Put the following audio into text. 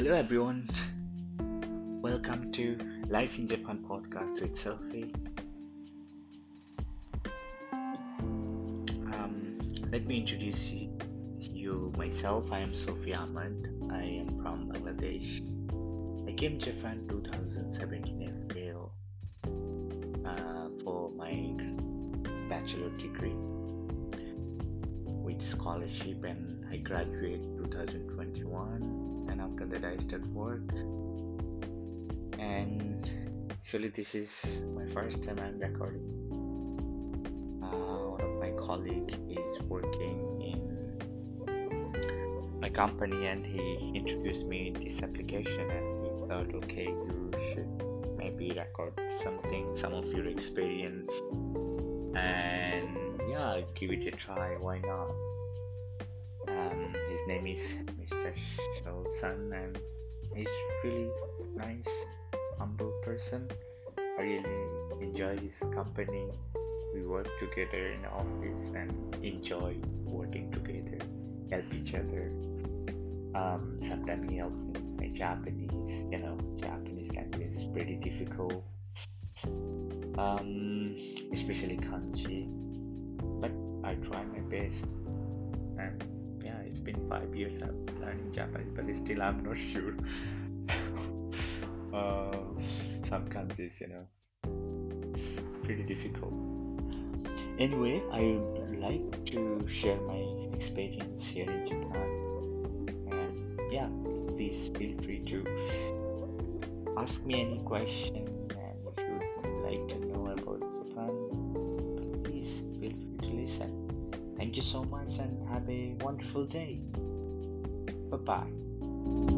Hello, everyone. Welcome to Life in Japan podcast with Sofi. Um, let me introduce you, myself. I am Sofi Ahmad. I am from Bangladesh. I came to Japan 2017 April uh, for my bachelor degree scholarship, and I graduated 2021 and after that I started work. And actually this is my first time I'm recording. Uh, one of my colleague is working in my company and he introduced me this application and he thought okay you should maybe record something some of your experience and yeah give it a try why not um, his name is Mr. Shousan, and he's really nice, humble person. I really enjoy his company. We work together in the office and enjoy working together, help each other. Um, sometimes he helps me my Japanese. You know, Japanese language is pretty difficult, um, especially kanji. But I try my best and yeah, it's been five years been learning Japanese, but still I'm not sure. uh, sometimes it's you know it's pretty difficult. Anyway, I would like to share my experience here in Japan, and yeah, please feel free to ask me any question. And if you would like to Thank you so much and have a wonderful day. Bye bye.